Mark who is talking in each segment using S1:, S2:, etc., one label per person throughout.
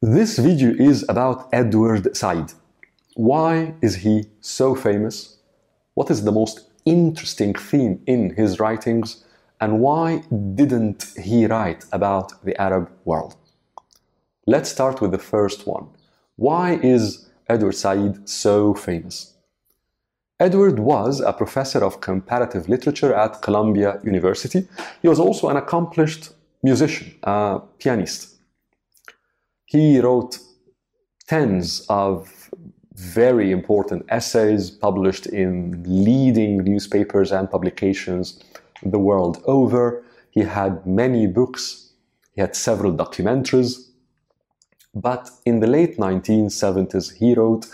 S1: This video is about Edward Said. Why is he so famous? What is the most interesting theme in his writings? And why didn't he write about the Arab world? Let's start with the first one. Why is Edward Said so famous? Edward was a professor of comparative literature at Columbia University. He was also an accomplished musician, a pianist. He wrote tens of very important essays published in leading newspapers and publications the world over. He had many books, he had several documentaries. But in the late 1970s, he wrote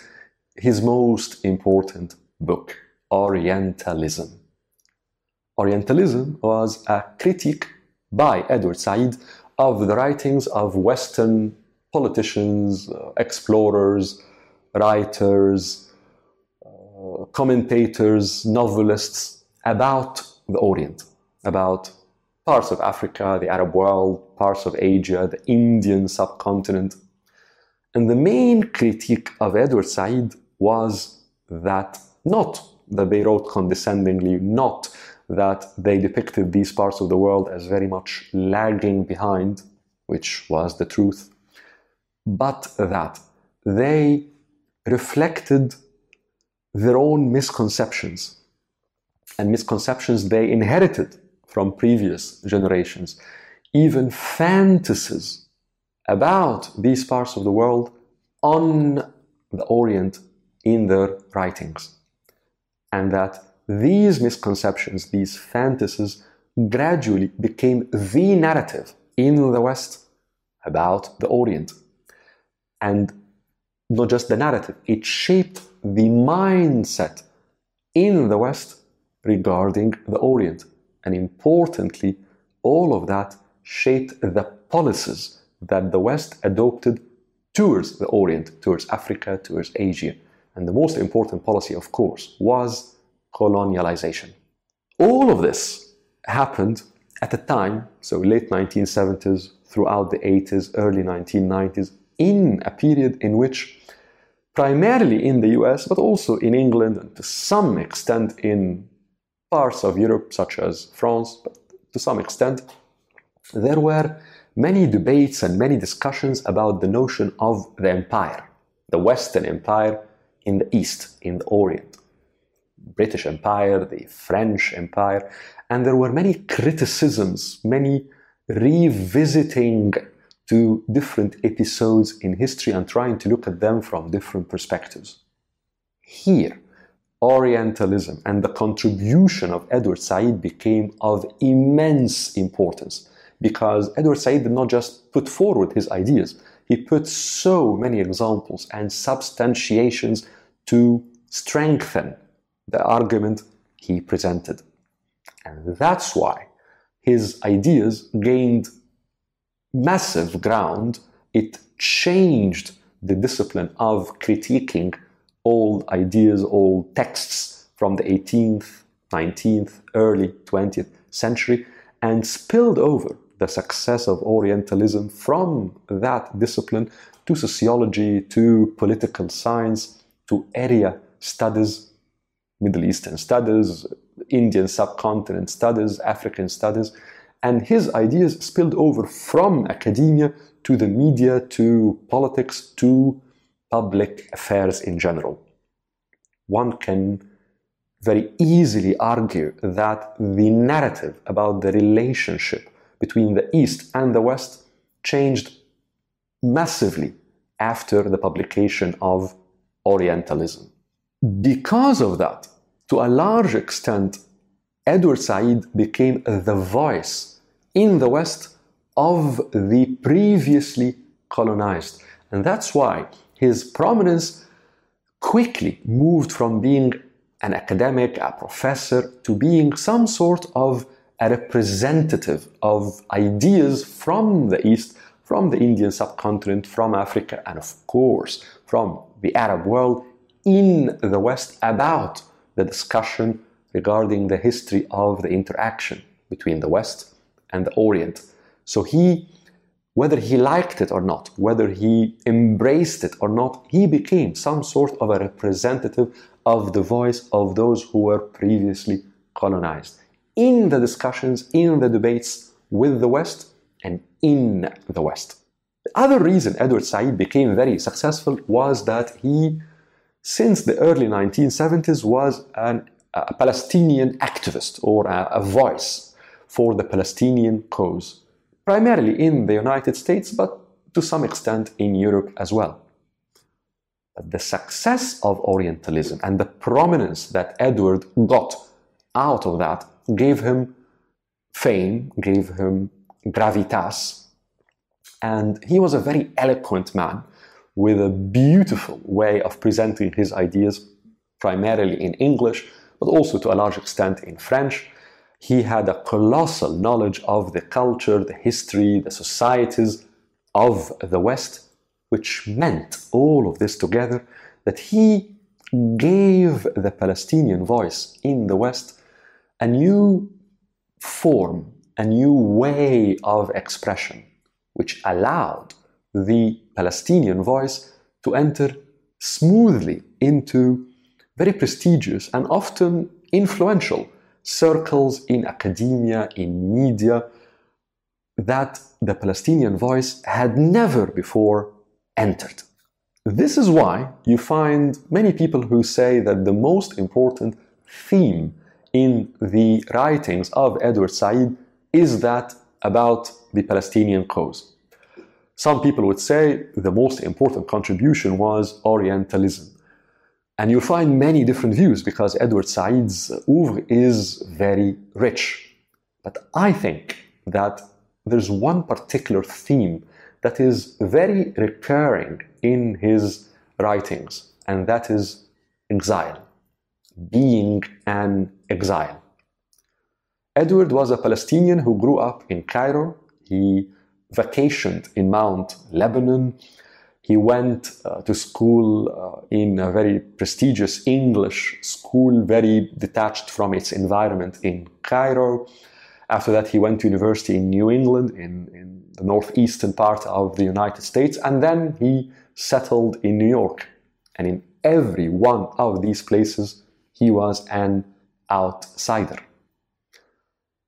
S1: his most important book, Orientalism. Orientalism was a critique by Edward Said of the writings of Western politicians, uh, explorers, writers, uh, commentators, novelists about the Orient, about parts of Africa, the Arab world, parts of Asia, the Indian subcontinent. And the main critique of Edward Said was that not that they wrote condescendingly, not that they depicted these parts of the world as very much lagging behind, which was the truth, but that they reflected their own misconceptions and misconceptions they inherited from previous generations, even fantasies about these parts of the world on the Orient in their writings and that these misconceptions, these fantasies, gradually became the narrative in the West about the Orient. And not just the narrative, it shaped the mindset in the West regarding the Orient. And importantly, all of that shaped the policies that the West adopted towards the Orient, towards Africa, towards Asia. And the most important policy, of course, was colonialization. All of this happened at a time, so late 1970s, throughout the 80s, early 1990s, in a period in which, primarily in the US, but also in England and to some extent in parts of Europe, such as France, but to some extent, there were many debates and many discussions about the notion of the empire, the Western Empire in the East, in the Orient. British Empire, the French Empire, and there were many criticisms, many revisiting to different episodes in history and trying to look at them from different perspectives. Here, Orientalism and the contribution of Edward Said became of immense importance because Edward Said did not just put forward his ideas, he put so many examples and substantiations to strengthen the argument he presented. And that's why his ideas gained massive ground. It changed the discipline of critiquing old ideas, old texts from the 18th, 19th, early 20th century and spilled over the success of Orientalism from that discipline to sociology, to political science, to area studies, Middle Eastern studies, Indian subcontinent studies, African studies. And his ideas spilled over from academia to the media, to politics, to public affairs in general. One can very easily argue that the narrative about the relationship between the East and the West changed massively after the publication of Orientalism. Because of that, to a large extent, Edward Said became the voice in the West of the previously colonized. And that's why his prominence quickly moved from being an academic, a professor, to being some sort of a representative of ideas from the East, from the Indian subcontinent, from Africa, and of course from the Arab world in the West about the discussion regarding the history of the interaction between the West and the Orient. So he whether he liked it or not, whether he embraced it or not, he became some sort of a representative of the voice of those who were previously colonized in the discussions, in the debates with the West and in the West. The other reason Edward Said became very successful was that he, since the early 1970s, was an, a Palestinian activist or a, a voice for the Palestinian cause, primarily in the United States, but to some extent in Europe as well. But the success of Orientalism and the prominence that Edward got out of that gave him fame, gave him gravitas, and he was a very eloquent man with a beautiful way of presenting his ideas, primarily in English, but also to a large extent in French. He had a colossal knowledge of the culture, the history, the societies of the West, which meant all of this together that he gave the Palestinian voice in the West a new form, a new way of expression, which allowed the Palestinian voice to enter smoothly into very prestigious and often influential circles in academia, in media, that the Palestinian voice had never before entered. This is why you find many people who say that the most important theme in the writings of Edward Said is that about the Palestinian cause. Some people would say the most important contribution was Orientalism. And you'll find many different views because Edward Said's oeuvre is very rich. But I think that there's one particular theme that is very recurring in his writings, and that is exile, being an exile. Edward was a Palestinian who grew up in Cairo. He vacationed in Mount Lebanon. He went uh, to school uh, in a very prestigious English school, very detached from its environment in Cairo. After that, he went to university in New England, in, in the northeastern part of the United States, and then he settled in New York. And in every one of these places, he was an outsider.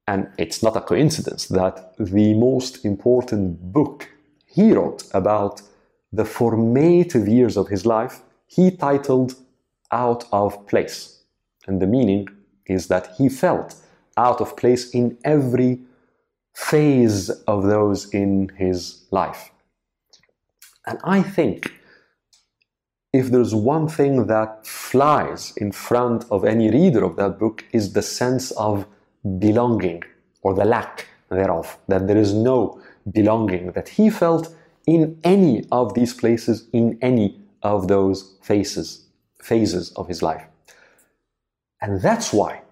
S1: And it's not a coincidence that the most important book he wrote about the formative years of his life, he titled Out of Place. And the meaning is that he felt out of place in every phase of those in his life. And I think if there's one thing that flies in front of any reader of that book is the sense of belonging or the lack thereof, that there is no belonging that he felt in any of these places, in any of those phases, phases of his life. And that's why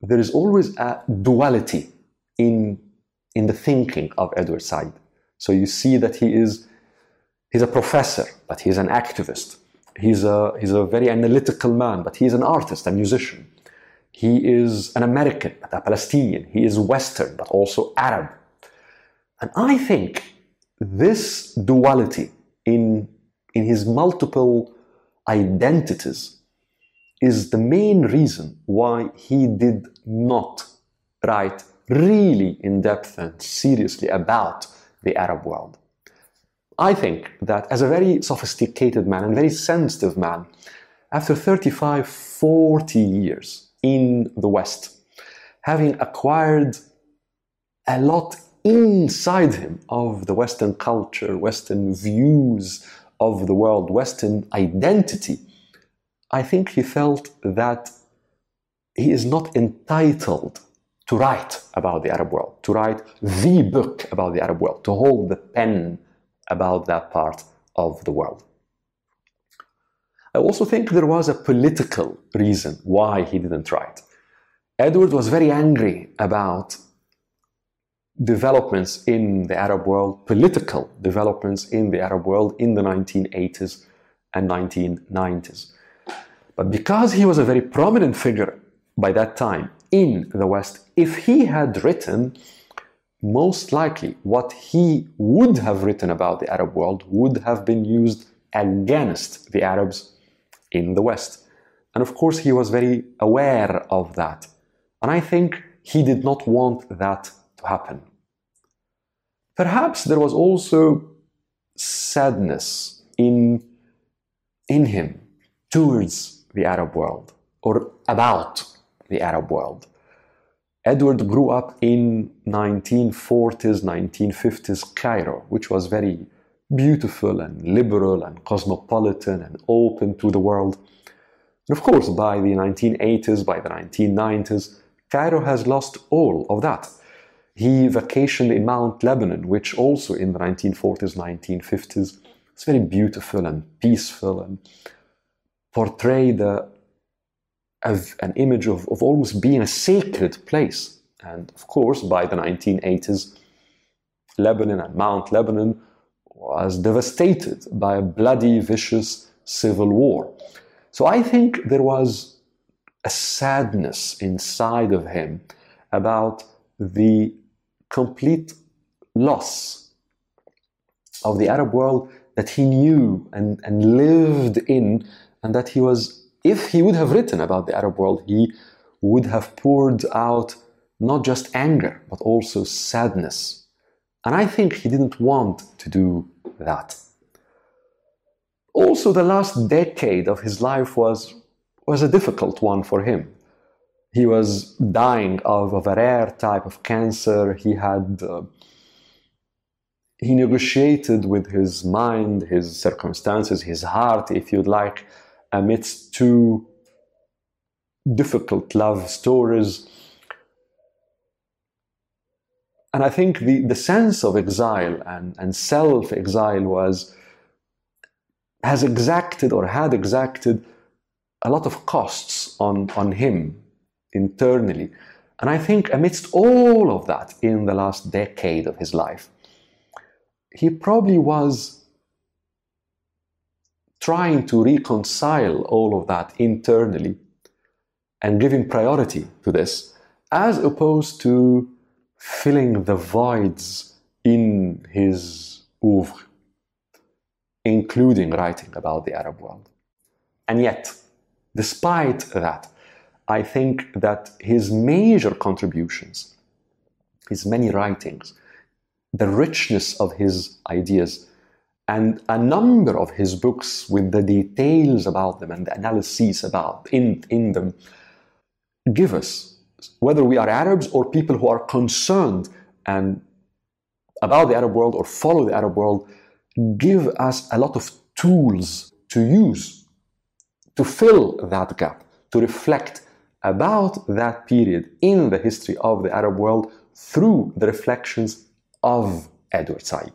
S1: there is always a duality in, in the thinking of Edward Said. So you see that he is he's a professor, but he's an activist. He's a, he's a very analytical man, but he's an artist, a musician. He is an American, but a Palestinian. He is Western, but also Arab. And I think this duality in, in his multiple identities is the main reason why he did not write really in depth and seriously about the Arab world. I think that as a very sophisticated man and very sensitive man, after 35, 40 years in the West, having acquired a lot inside him of the Western culture, Western views of the world, Western identity, I think he felt that he is not entitled to write about the Arab world, to write the book about the Arab world, to hold the pen about that part of the world. I also think there was a political reason why he didn't write. Edward was very angry about developments in the Arab world, political developments in the Arab world in the 1980s and 1990s. But because he was a very prominent figure by that time in the West, if he had written most likely what he would have written about the Arab world would have been used against the Arabs in the West. And of course, he was very aware of that. And I think he did not want that to happen. Perhaps there was also sadness in, in him towards the Arab world or about the Arab world. Edward grew up in 1940s, 1950s Cairo, which was very beautiful and liberal and cosmopolitan and open to the world. And of course, by the 1980s, by the 1990s, Cairo has lost all of that. He vacationed in Mount Lebanon, which also in the 1940s, 1950s, was very beautiful and peaceful and portrayed a, an image of, of almost being a sacred place. And of course, by the 1980s, Lebanon and Mount Lebanon was devastated by a bloody, vicious civil war. So I think there was a sadness inside of him about the complete loss of the Arab world that he knew and, and lived in, and that he was if he would have written about the Arab world, he would have poured out not just anger, but also sadness. And I think he didn't want to do that. Also, the last decade of his life was, was a difficult one for him. He was dying of, of a rare type of cancer. He had uh, he negotiated with his mind, his circumstances, his heart, if you'd like, amidst two difficult love stories. And I think the, the sense of exile and, and self exile was has exacted or had exacted a lot of costs on, on him internally. And I think amidst all of that in the last decade of his life, he probably was trying to reconcile all of that internally and giving priority to this, as opposed to filling the voids in his oeuvre, including writing about the Arab world. And yet, despite that, I think that his major contributions, his many writings, the richness of his ideas, and a number of his books with the details about them and the analyses about in, in them give us whether we are arabs or people who are concerned and about the arab world or follow the arab world give us a lot of tools to use to fill that gap to reflect about that period in the history of the arab world through the reflections of edward said